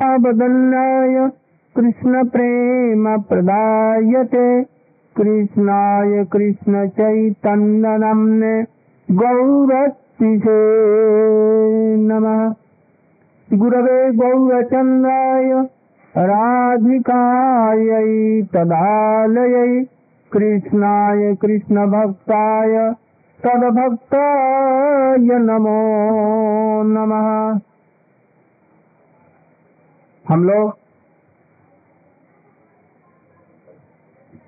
बदन्नाय कृष्ण प्रेम प्रदायते। कृष्णाय कृष्ण चैतन्य नम्ने गौरतिसे नमः। गुरवे गौरचन्द्राय राधिकायै तदालयै। कृष्णाय कृष्णभक्ताय तदभक्ताय नमो नमः। हम लोग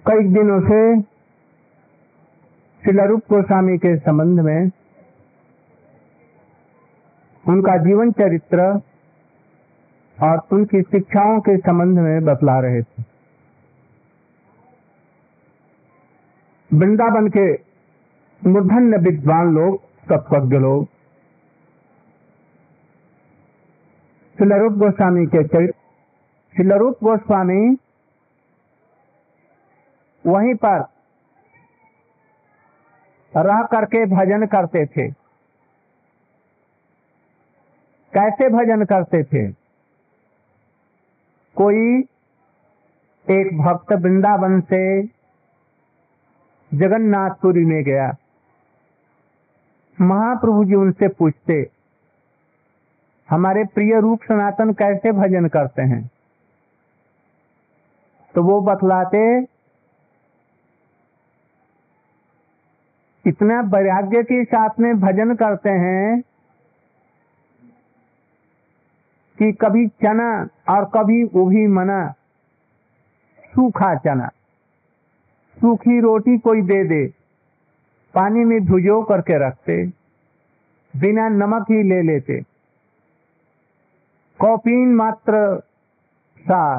कई दिनों से शिलारूप गोस्वामी के संबंध में उनका जीवन चरित्र और उनकी शिक्षाओं के संबंध में बतला रहे थे। वृंदावन के मूर्धन्य विद्वान लोग, तत्वज्ञ लोग शिलारूप गोस्वामी के चरित्र शिलारूप गोस्वामी वहीं पर रह करके भजन करते थे। कैसे भजन करते थे? कोई एक भक्त वृंदावन से जगन्नाथपुरी में गया। महाप्रभु जी उनसे पूछते हमारे प्रिय रूप सनातन कैसे भजन करते हैं? तो वो बतलाते, इतना वैराग्य के साथ में भजन करते हैं कि कभी चना और कभी उभी मना, सूखा चना। सूखी रोटी कोई दे दे, पानी में भुजो करके रखते, बिना नमक ही ले लेते। कॉफीन मात्र सा।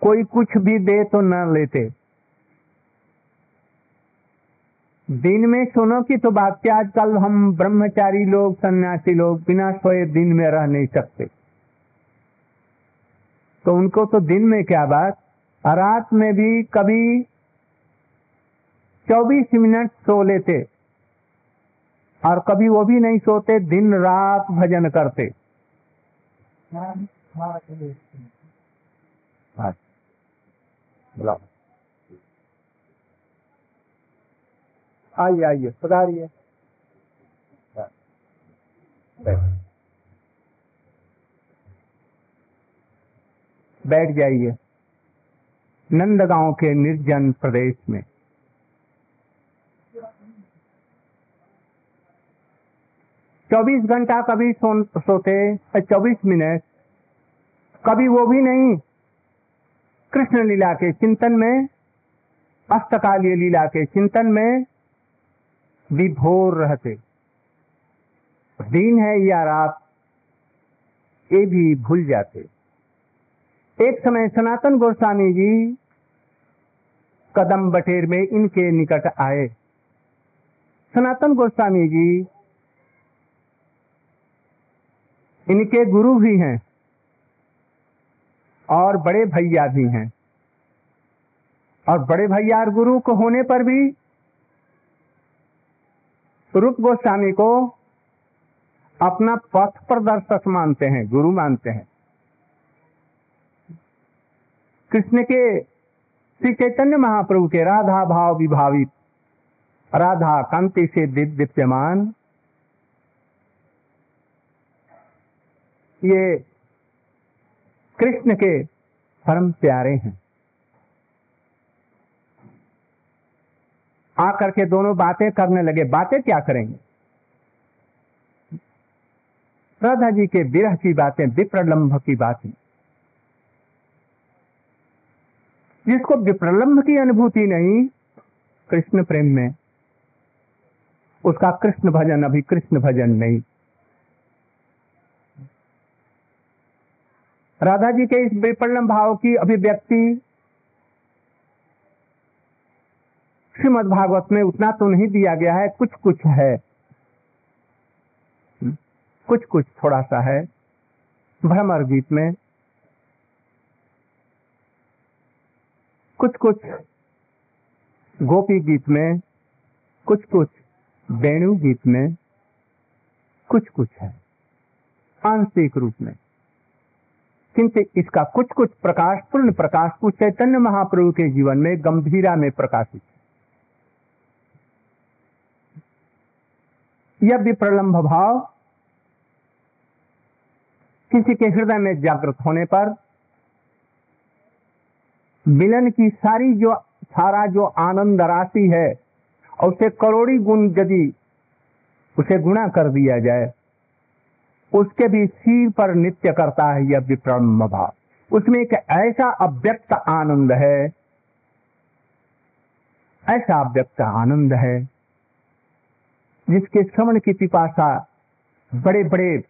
कोई कुछ भी दे तो न लेते। दिन में सुनो की तो बात क्या आजकल हम ब्रह्मचारी लोग, सन्यासी लोग बिना सोए दिन में रह नहीं सकते। तो उनको तो दिन में क्या बात? रात में भी कभी 24 मिनट सो लेते। और कभी वो भी नहीं सोते दिन रात भजन करते। आइए आइए पधारिए बैठ जाइए। नंदगांव के निर्जन प्रदेश में। चौबीस घंटा कभी सो, सोते चौबीस मिनट। कभी वो भी नहीं। कृष्ण लीला के चिंतन में अष्टकालीय लीला के चिंतन में विभोर रहते। दिन है या रात ये भी भूल जाते। एक समय सनातन गोस्वामी जी कदम बटेर में इनके निकट आए। सनातन गोस्वामी जी इनके गुरु भी हैं और बड़े भैया भी हैं। और बड़े भैया और गुरु को होने पर भी रूप गोस्वामी को अपना पथ प्रदर्शक मानते हैं, गुरु मानते हैं। कृष्ण के, श्री चैतन्य महाप्रभु के राधा भाव विभावित, राधा कांति से दीप्यमान ये कृष्ण के परम प्यारे हैं। आकर के दोनों बातें करने लगे। बातें क्या करेंगे? राधा जी के विरह की बातें, विप्रलंभ की बातें। जिसको विप्रलंभ की अनुभूति नहीं, कृष्ण प्रेम में, उसका कृष्ण भजन अभी कृष्ण भजन नहीं। राधा जी के इस विप्रलंब भाव की अभिव्यक्ति श्रीमद भागवत में उतना तो नहीं दिया गया है कुछ कुछ है। कुछ कुछ थोड़ा सा है। भ्रमर गीत में। कुछ कुछ गोपी गीत में। कुछ कुछ वेणु गीत में। कुछ कुछ है। आंशिक रूप में। किंतु इसका कुछ कुछ प्रकाश, पूर्ण प्रकाश कुछ चैतन्य महाप्रभु के जीवन में गंभीरा में प्रकाशित। यह विप्रलंब भाव किसी के हृदय में जागृत होने पर मिलन की सारी जो सारा जो आनंद राशि है और उसे करोड़ी गुण यदि उसे गुणा कर दिया जाए उसके भी सिर पर नित्य करता है यह विप्रम भाव। उसमें एक ऐसा अव्यक्त आनंद है, ऐसा अव्यक्त आनंद है, जिसके श्रवण की पिपाशा बड़े बड़े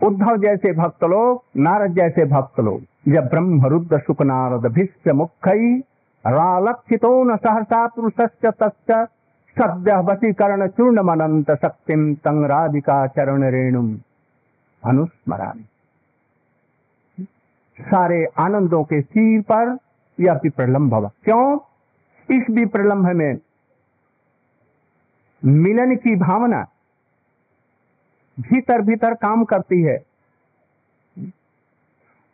उद्धव जैसे भक्त लोग, नारद जैसे भक्त लोग, जब ब्रह्म रुद्र शुक नारद भिष्य मुखई रालक्षितो न सहसा पुरुष सद्य वशीकरण चूर्ण मनंत शक्तिम तंग राधिका चरण रेणुम अनुस्मरा सारे आनंदों के सिर पर यह विप्रलंभ क्यों? इस विप्रलंभ में मिलन की भावना भीतर भीतर काम करती है।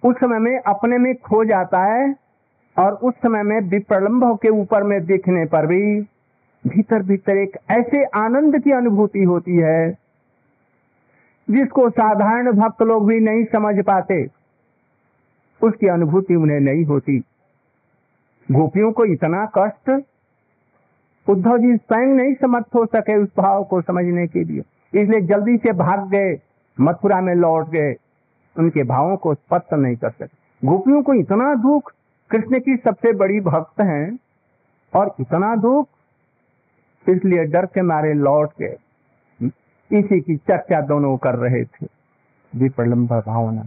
उस समय में अपने में खो जाता है और उस समय में विप्रलंब के ऊपर में देखने पर भी भीतर भीतर एक ऐसे आनंद की अनुभूति होती है, जिसको साधारण भक्त लोग भी नहीं समझ पाते। उसकी अनुभूति उन्हें नहीं होती। गोपियों को इतना कष्ट, उद्धव जी स्वयं नहीं समर्थ हो सके उस भाव को समझने के लिए। इसलिए जल्दी से भाग गए, मथुरा में लौट गए। उनके भावों को स्पष्ट नहीं कर सके। गोपियों को इतना दुख, कृष्ण की सबसे बड़ी भक्त हैं, और इतना दुख इसलिए डर के मारे लौट गए इसी की चर्चा दोनों कर रहे थे। विप्रलंब भावना।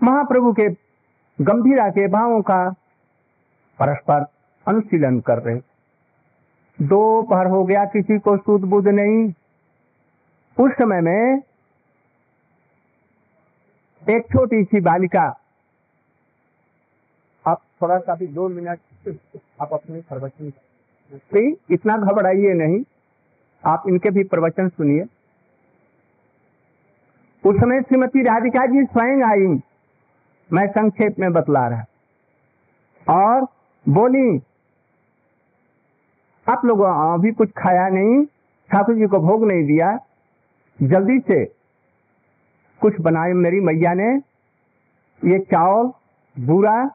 महाप्रभु के गंभीरा के भावों का परस्पर अनुशीलन कर रहे दो पहर हो गया, किसी को सूद बुध नहीं। उस समय में एक छोटी सी बालिका, आप थोड़ा सा भी दो मिनट आप अपने इतना घबराइए नहीं। आप इनके भी प्रवचन सुनिए। उस समय श्रीमती राधिका जी स्वयं आई। मैं संक्षेप में बतला रहा। और बोली, आप लोगों, अभी कुछ खाया नहीं? ठाकुर जी को भोग नहीं दिया। जल्दी से कुछ बनाए मेरी मैया ने। ये चावल, बूरा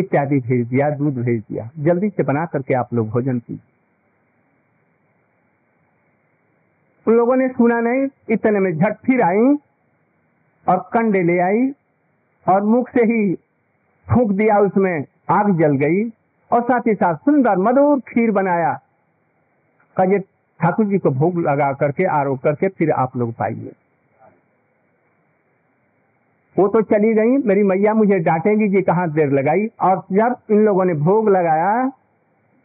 इत्यादि भेज दिया, दूध भेज दिया। जल्दी से बना करके आप लोग भोजन कीजिए। उन लोगों ने सुना नहीं, इतने में झट फिर आई और कंडे ले आई और मुख से ही फूक दिया, उसमें आग जल गई और साथ ही साथ सुंदर मधुर खीर बनाया। का ये ठाकुर जी को भोग लगा करके, आरोप करके फिर आप लोग पाइए। वो तो चली गई। मेरी मैया मुझे डांटेंगी कि कहाँ देर लगाई। और जब इन लोगों ने भोग लगाया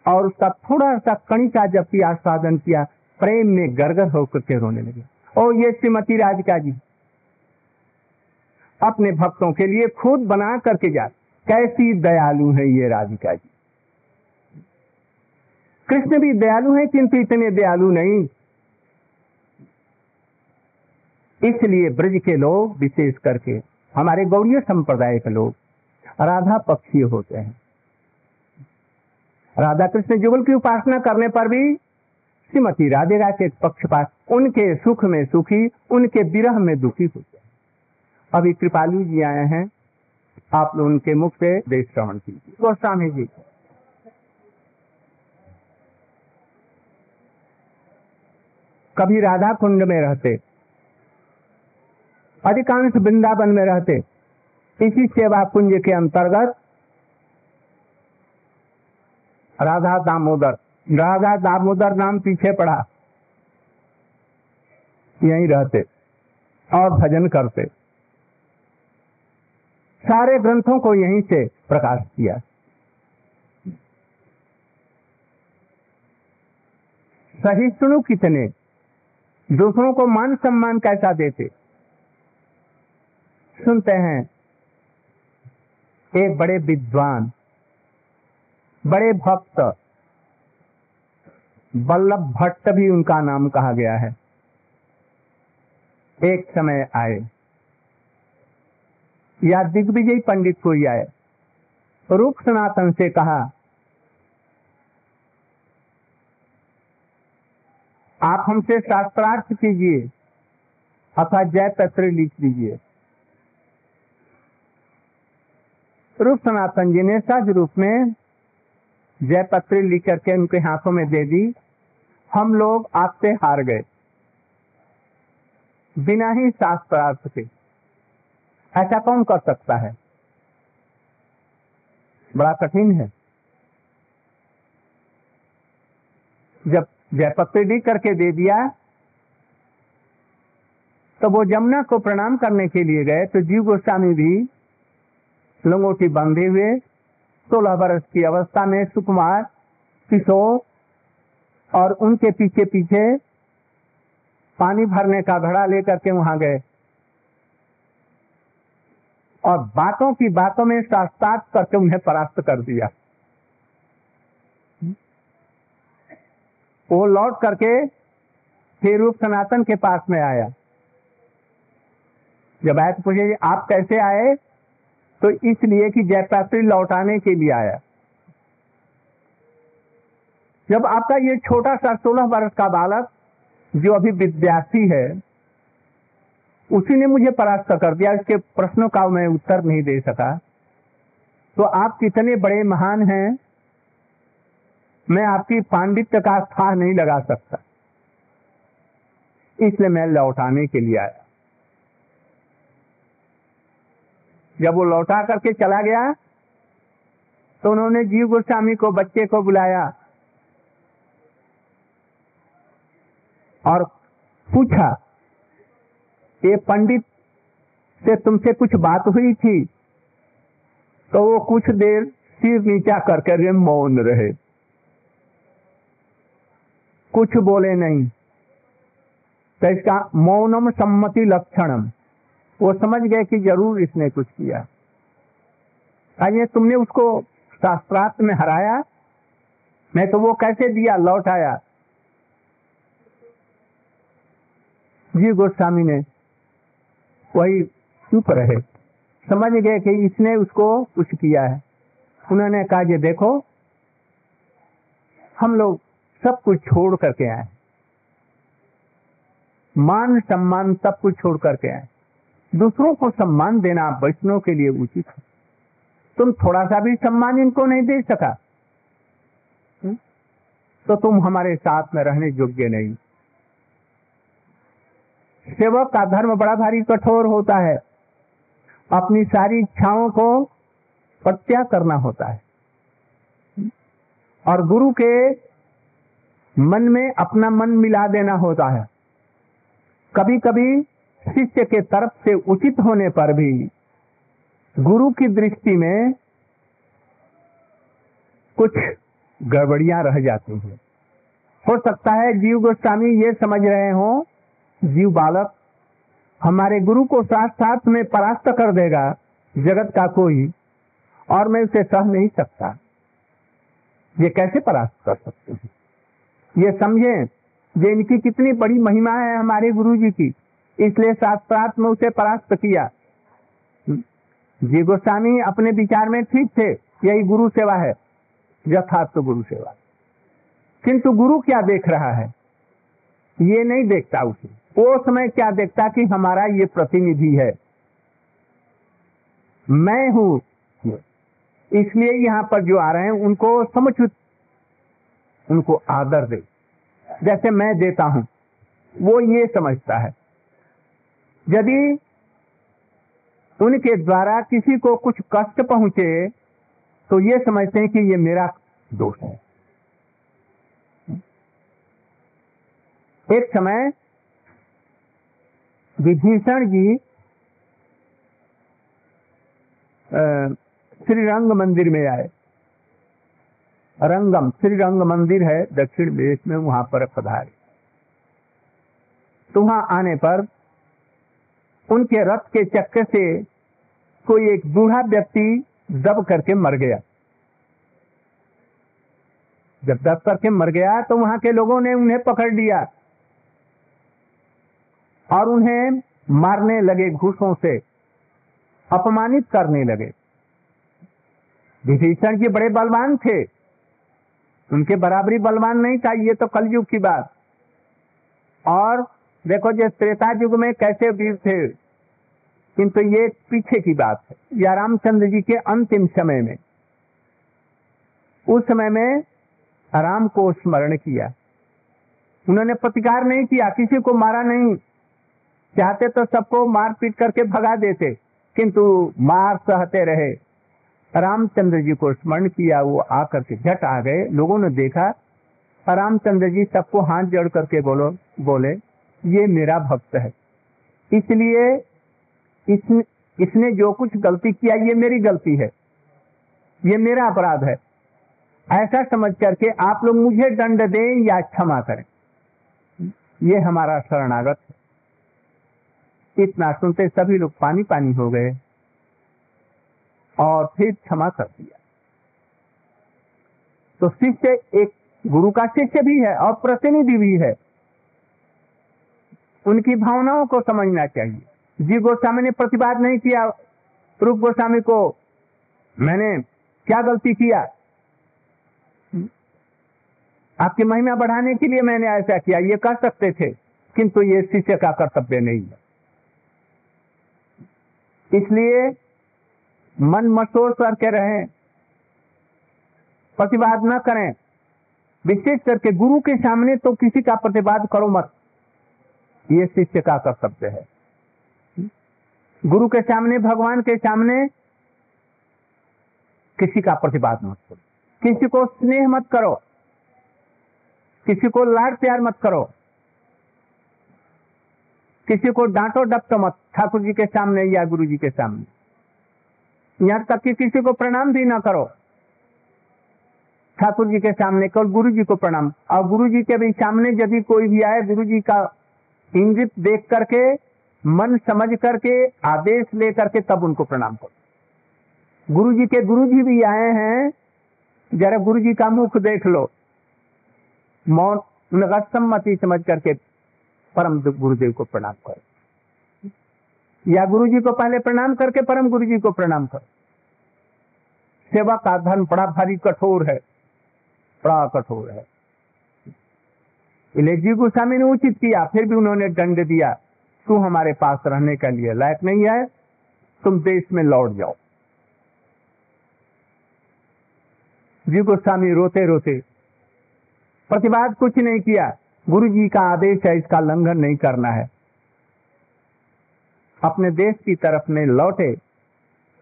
और उसका थोड़ा सा कणिका जब की आस्वादन किया प्रेम में गरगर होकर के रोने लगे। ओ, ये श्रीमती राधिका जी, अपने भक्तों के लिए खुद बना करके जा। कैसी दयालु है ये राधिका जी। कृष्ण भी दयालु है, किंतु इतने दयालु नहीं। इसलिए ब्रज के लोग विशेष करके हमारे गौड़ीय संप्रदाय के लोग राधा पक्षी होते हैं। राधा कृष्ण जुगल की उपासना करने पर भी श्रीमती राधेगा के पक्षपात उनके सुख में सुखी, उनके विरह में दुखी होते हैं। अभी कृपालु जी आए हैं। आप लोग उनके मुख से देश श्रवण कीजिए। गोस्वामी जी। कभी राधा कुंड में रहते अधिकांश वृंदावन में रहते। इसी सेवा कुंज के अंतर्गत राधा दामोदर। राधा दामोदर नाम पीछे पड़ा। यहीं रहते और भजन करते। सारे ग्रंथों को यहीं से प्रकाश किया। सहिष्णु कितने। दूसरों को मान सम्मान कैसा देते। सुनते हैं। एक बड़े विद्वान, बड़े भक्त, बल्लभ भट्ट भी उनका नाम कहा गया है। एक समय आए। या दिग्विजय पंडित को ही आए। रूप सनातन से कहा, आप हमसे शास्त्रार्थ कीजिए, अथवा जय पत्र लिख दीजिए। रूप सनातन जी ने सहज रूप में जय पत्र लिख करके उनके हाथों में दे दी, हम लोग आपसे हार गए। बिना ही शास्त्रार्थ के। ऐसा कौन कर सकता है? बड़ा कठिन है। जब जयपत्र लिख करके दे दिया तो वो जमुना को प्रणाम करने के लिए गए तो जीव गोस्वामी भी लंगोटी बंधे हुए सोलह वर्ष की अवस्था में सुकुमार, किशोर और उनके पीछे पीछे पानी भरने का घड़ा लेकर के वहाँ गए। और बातों की बातों में शास्त्रार्थ करके उन्हें परास्त कर दिया। वो लौट करके फिर रूप सनातन के पास में आया। जब आए तो पूछे, आप कैसे आए? तो इसलिए कि जयपात्री लौटाने के लिए आया। जब आपका ये छोटा सा सोलह वर्ष का बालक, जो अभी विद्यार्थी है, उसी ने मुझे परास्त कर दिया, इसके प्रश्नों का मैं उत्तर नहीं दे सका। तो आप कितने बड़े महान हैं, मैं आपकी पांडित्य का था नहीं लगा सकता। इसलिए मैं लौटाने के लिए आया। जब वो लौटा करके चला गया तो उन्होंने जीव गोस्वामी को, बच्चे को बुलाया और पूछा, ये पंडित से तुमसे कुछ बात हुई थी? तो वो कुछ देर सिर नीचा करके कर मौन रहे। कुछ बोले नहीं। तो इसका मौनम सम्मति लक्षणम। वो समझ गए कि ज़रूर इसने कुछ किया। आइए तुमने उसको शास्त्रार्थ में हराया मैं तो वो कैसे दिया, लौट आया। जी गोस्वामी ने वही चुप रहे। समझ गए कि इसने उसको कुछ किया है। उन्होंने कहा, ये देखो, हम लोग सब कुछ छोड़ करके आए मान सम्मान सब कुछ छोड़ करके आए दूसरों को सम्मान देना वैष्णव के लिए उचित है। तुम थोड़ा सा भी सम्मान इनको नहीं दे सका। तो तुम हमारे साथ में रहने योग्य नहीं। सेवक का धर्म बड़ा भारी कठोर होता है। अपनी सारी इच्छाओं को प्रत्याग करना होता है। और गुरु के मन में अपना मन मिला देना होता है। कभी कभी शिष्य के तरफ़ से उचित होने पर भी गुरु की दृष्टि में कुछ गड़बड़ियाँ रह जाती हैं। हो सकता है जीव गोस्वामी ये समझ रहे हो, जीव बालक हमारे गुरु को साथ साथ में परास्त कर देगा, जगत का कोई, और मैं उसे सह नहीं सकता। ये कैसे परास्त कर सकते हैं? ये समझे इनकी कितनी बड़ी महिमा है हमारे गुरु जी की। इसलिए शास्त्रार्थ में उसे परास्त किया। जी गोस्वामी अपने विचार में ठीक थे, यही गुरु सेवा है, यथार्थ तो गुरु सेवा। किंतु गुरु क्या देख रहा है? ये नहीं देखता उसे। वो समय क्या देखता कि हमारा ये प्रतिनिधि है? मैं हूँ। इसलिए यहाँ पर जो आ रहे हैं, उनको समझ उनको आदर दे। जैसे मैं देता हूँ, वो ये समझता है। यदि उनके द्वारा किसी को कुछ कष्ट पहुँचे तो ये समझते हैं कि ये मेरा दोष है। एक समय विभीषण जी श्री रंग मंदिर में आए। रंगम श्री रंग मंदिर है, दक्षिण देश में, वहाँ पर पधारे। तो वहाँ आने पर उनके रथ के चक्कर से कोई एक बूढ़ा व्यक्ति दब करके मर गया। जब दब करके मर गया तो वहाँ के लोगों ने उन्हें पकड़ लिया और उन्हें मारने लगे घूसों से, अपमानित करने लगे। विभीषण जी बड़े बलवान थे। उनके बराबरी बलवान नहीं था, ये तो कलयुग की बात। और देखो जो, त्रेता युग में कैसे वीर थे? किंतु ये पीछे की बात है। या रामचंद्र जी के अंतिम समय में। उस समय में राम को स्मरण किया। उन्होंने प्रतिकार नहीं किया, किसी को मारा नहीं। चाहते तो सबको मार पीट करके भगा देते, किंतु मार सहते रहे। रामचंद्र जी को स्मरण किया, वो आकर के झट आ गए। लोगों ने देखा, रामचंद्र जी सबको हाथ जोड़ करके बोलो, बोले ये मेरा भक्त है। इसलिए इसने इसने जो कुछ गलती किया, ये मेरी गलती है। ये मेरा अपराध है। ऐसा समझ करके आप लोग मुझे दंड दें या क्षमा करें। ये हमारा शरणागत है। इतना सुनते सभी लोग पानी पानी हो गए और फिर क्षमा कर दिया। तो शिष्य एक गुरु का शिष्य भी है और प्रतिनिधि भी है। उनकी भावनाओं को समझना चाहिए। जी गोस्वामी ने प्रतिवाद नहीं किया। रूप गोस्वामी को, मैंने क्या गलती किया? आपकी महिमा बढ़ाने के लिए मैंने ऐसा किया। ये कर सकते थे, किंतु ये शिष्य का कर्तव्य नहीं है। इसलिए मन मशोर करके रहे, प्रतिवाद न करें। विशेष करके गुरु के सामने तो किसी का प्रतिवाद करो मत। ये शिष्य का कर्तव्य है। गुरु के सामने, भगवान के सामने किसी का प्रतिवाद मत करो। किसी को स्नेह मत करो। किसी को लाड प्यार मत करो। किसी को डांटो डपटो मत, ठाकुर जी के सामने या गुरु जी के सामने। यहाँ तक कि किसी को प्रणाम भी ना करो। ठाकुर जी के सामने केवल गुरु जी को प्रणाम। और गुरु जी के भी सामने यदि कोई भी आए, गुरु जी का इंगित देख करके, मन समझ करके, आदेश ले करके तब उनको प्रणाम करो। गुरु जी के गुरु जी भी आए हैं, जरा गुरु जी का मुख देख लो। मौन सम्मति समझ करके परम गुरुदेव को प्रणाम करो। या गुरु जी को पहले प्रणाम करके परम गुरु जी को प्रणाम करो। सेवा का धन बड़ा भारी कठोर है, बड़ा कठोर है। इलेजी गोस्वामी ने उचित किया, फिर भी उन्होंने दंड दिया। तू हमारे पास रहने के लिए लायक नहीं है। तुम देश में लौट जाओ। जी गोस्वामी रोते रोते प्रतिवाद कुछ नहीं किया। गुरु जी का आदेश है, इसका लंघन नहीं करना है। अपने देश की तरफ़ में लौटे।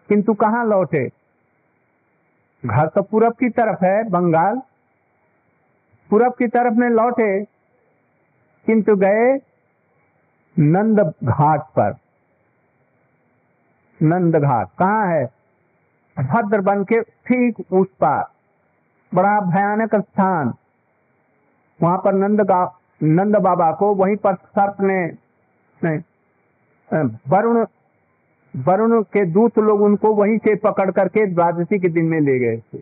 किंतु कहाँ लौटे? घर तो पूरब की तरफ़ है, बंगाल। पूरब की तरफ़ में लौटे। किंतु गए नंद घाट पर। नंद घाट। कहाँ है? भद्र बन के ठीक उस पार। बड़ा भयानक स्थान। वहाँ पर नंद नंद बाबा को वहीं पर सर्प ने वरुण वरुण के दूत लोग उनको वहीं से पकड़ करके द्वादशी के दिन में ले गए थे।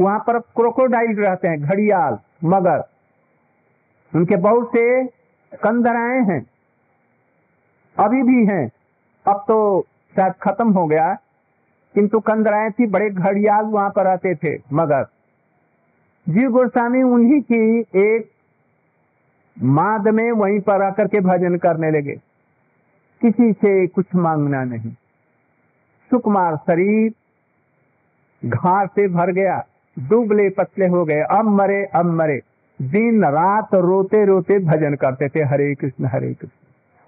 वहाँ पर क्रोकोडाइल रहते हैं, घड़ियाल, मगर उनके बहुत से कंदराए हैं। अभी भी हैं। अब तो शायद खत्म हो गया। किंतु कंदराए थी, बड़े घड़ियाल वहाँ पर रहते थे, मगर। जीव गोस्वामी उन्हीं की एक माद में वहीं पर आकर के भजन करने लगे। किसी से कुछ मांगना नहीं। सुकुमार शरीर घास से भर गया दुबले पतले हो गए। अब मरे अब मरे। दिन, रात रोते रोते भजन करते थे हरे कृष्ण हरे कृष्ण।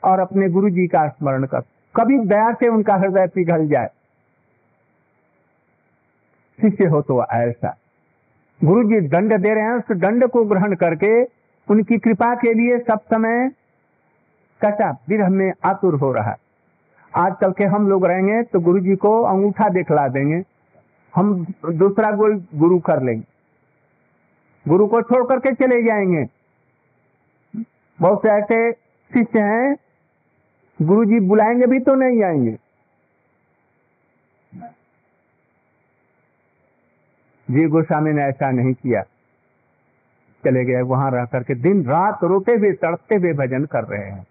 और अपने गुरु जी का स्मरण कर। कभी दया से उनका हृदय पिघल जाए। शिष्य हो तो ऐसा। गुरु जी दंड दे रहे हैं, उस दंड को ग्रहण करके उनकी कृपा के लिए सब समय कैसा विरह में आतुर हो रहा। है आजकल के हम लोग रहेंगे तो गुरु जी को अंगूठा दिखला देंगे। हम दूसरा गोल गुरु कर लेंगे। गुरु को छोड़ करके चले जाएँगे। बहुत से ऐसे शिष्य हैं गुरु जी बुलाएँगे भी तो नहीं आएँगे। जी गोस्वामी ने ऐसा नहीं किया। चले गए, वहाँ रह करके दिन रात रोते हुए, तड़पते हुए भजन कर रहे हैं।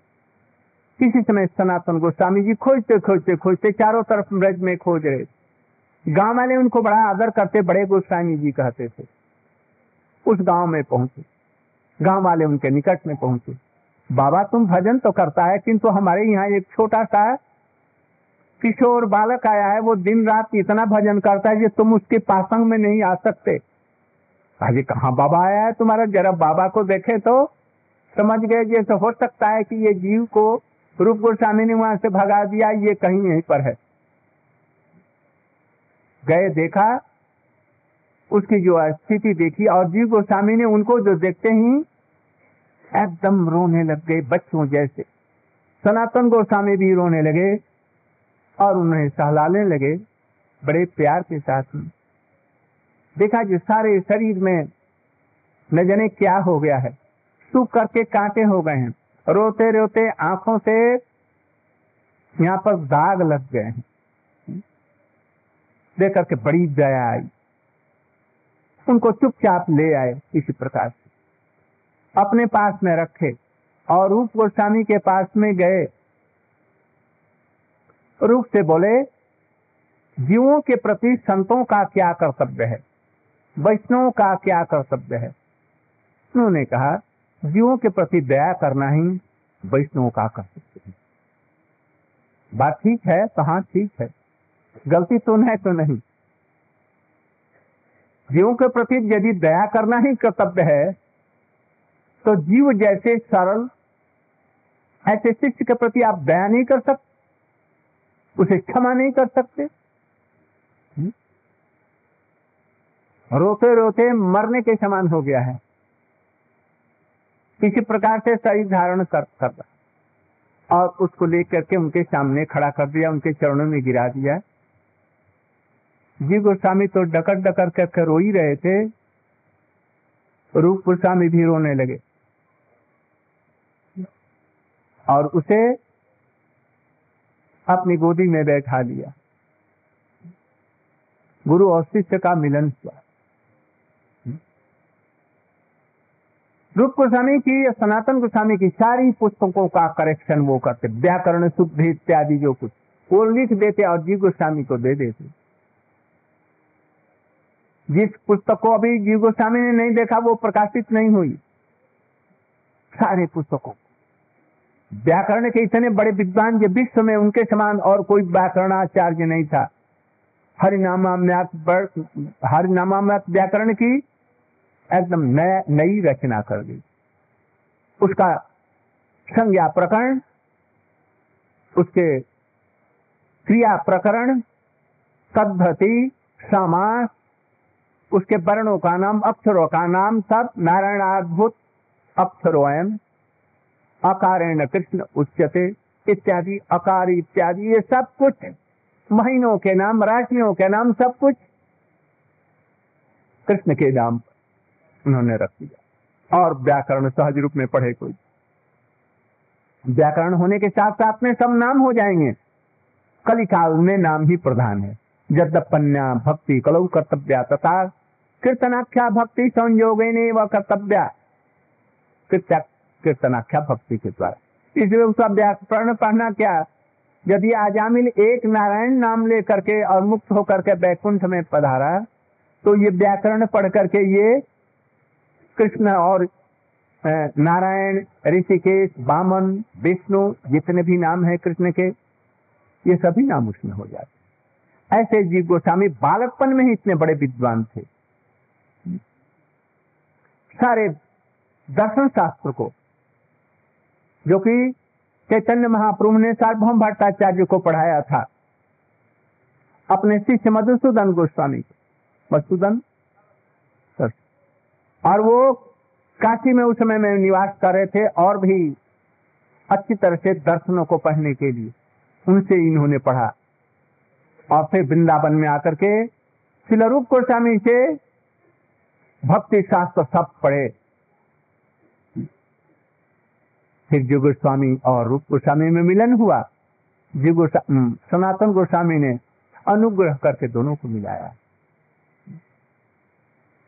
किसी समय सनातन गोस्वामी जी खोजते खोजते खोजते चारों तरफ़ ब्रज में खोज रहे। गाँव वाले उनको बड़ा आदर करते, बड़े गोस्वामी जी कहते थे। उस गाँव में पहुँचे। गाँव वाले उनके निकट में पहुँचे। बाबा, तुम भजन तो करता है, किंतु हमारे यहाँ एक छोटा सा किशोर बालक आया है, वो दिन रात इतना भजन करता है कि तुम उसके पासंग में नहीं आ सकते। अरे कहा बाबा आया है तुम्हारा? जरा बाबा को देखे तो समझ गए जैसे हो सकता है कि ये जीव को रूप गोस्वामी ने वहाँ से भगा दिया, ये कहीं यहीं पर है। गए, देखा उसकी जो स्थिति देखी और जीव गोस्वामी ने उनको जो देखते ही एकदम रोने लग गए बच्चों जैसे। सनातन गोस्वामी भी रोने लगे और उन्हें सहलाने लगे बड़े प्यार के साथ में। देखा जी, सारे शरीर में न जाने क्या हो गया है। सूख करके कांटे हो गए हैं। रोते रोते आँखों से यहाँ पर दाग लग गए हैं। देख करके बड़ी दया आई। उनको चुपचाप ले आए इसी प्रकार से। अपने पास में रखे और रूप गोस्वामी के पास में गए। रूप से बोले, जीवों के प्रति संतों का क्या कर्तव्य है? वैष्णव का क्या कर्तव्य है? उन्होंने कहा, जीवों के प्रति दया करना ही वैष्णव का कर्तव्य है। बात ठीक है? तो हाँ ठीक है। गलती तो है तो नहीं। जीवों के प्रति यदि दया करना ही कर्तव्य है तो जीव जैसे सरल, ऐसे शिष्य के प्रति आप दया नहीं कर सकते उसे क्षमा नहीं कर सकते। हम्म? रोते रोते मरने के समान हो गया है। किसी प्रकार से शरीर धारण कर कर और उसको लेकर के उनके सामने खड़ा कर दिया, उनके चरणों में गिरा दिया। जी गोस्वामी तो डकर डकर करके रो ही रहे थे, रूप गोस्वामी भी रोने लगे। और उसे अपनी गोदी में बैठा लिया। गुरु और शिष्य का मिलन हुआ। रूप गोस्वामी की या सनातन गोस्वामी की सारी पुस्तकों का करेक्शन वो करते। व्याकरण शुद्ध इत्यादि जो कुछ, वो लिख देते और जीव गोस्वामी को दे देते। जिस पुस्तक को अभी जीव गोस्वामी ने नहीं देखा, वो प्रकाशित नहीं हुई। सारे पुस्तकों व्याकरण के इतने बड़े विद्वान जो विश्व में उनके समान और कोई व्याकरणाचार्य नहीं था। हरिनामाम्यात हरिनामाम्यात व्याकरण की एकदम नई रचना कर दी। उसका संज्ञा प्रकरण, उसके क्रिया प्रकरण पद्धति समास उसके वर्णों का नाम अक्षरों का नाम सब नारायणाद्भुत अक्षरोयम अकारेण कृष्ण उच्चते इत्यादि, अकार इत्यादि, ये सब कुछ महीनों के नाम, राशियों के नाम सब कुछ कृष्ण के नाम पर उन्होंने रख दिया। और व्याकरण सहज रूप में पढ़े कोई। व्याकरण होने के साथ साथ में सब नाम हो जाएँगे। कलिकाल में नाम ही प्रधान है। जद्यपन्या भक्ति कलौ कर्तव्या तथा कीर्तनाख्या भक्ति संयोगे व कर्तव्या। कीर्तनाख्या भक्ति के द्वारा। इसलिए उसका व्याकरण पढ़ना क्या? यदि आजामिल एक नारायण नाम लेकर के और मुक्त होकर के बैकुंठ में पधारा तो ये व्याकरण पढ़ करके ये कृष्ण और नारायण, ऋषिकेश, बामन, विष्णु, जितने भी नाम है कृष्ण के, ये सभी नाम उसमें हो जाते ऐसे जीव गोस्वामी बालकपन में ही इतने बड़े विद्वान थे। सारे दर्शन शास्त्र को, जो कि चैतन्य महाप्रभु ने सार्वभौम भट्टाचार्य को पढ़ाया था। अपने शिष्य मधुसूदन गोस्वामी को, मधुसूदन और वो काशी में उस समय में निवास कर रहे थे और भी अच्छी तरह से दर्शनों को पढ़ने के लिए। उनसे इन्होंने पढ़ा। और फिर वृंदावन में आकर के शिलरूप गोस्वामी से भक्ति शास्त्र सब पढ़े। फिर जी गोस्वामी और रूप गोस्वामी में मिलन हुआ। जी गोस्वामी सनातन गोस्वामी ने अनुग्रह करके दोनों को मिलाया।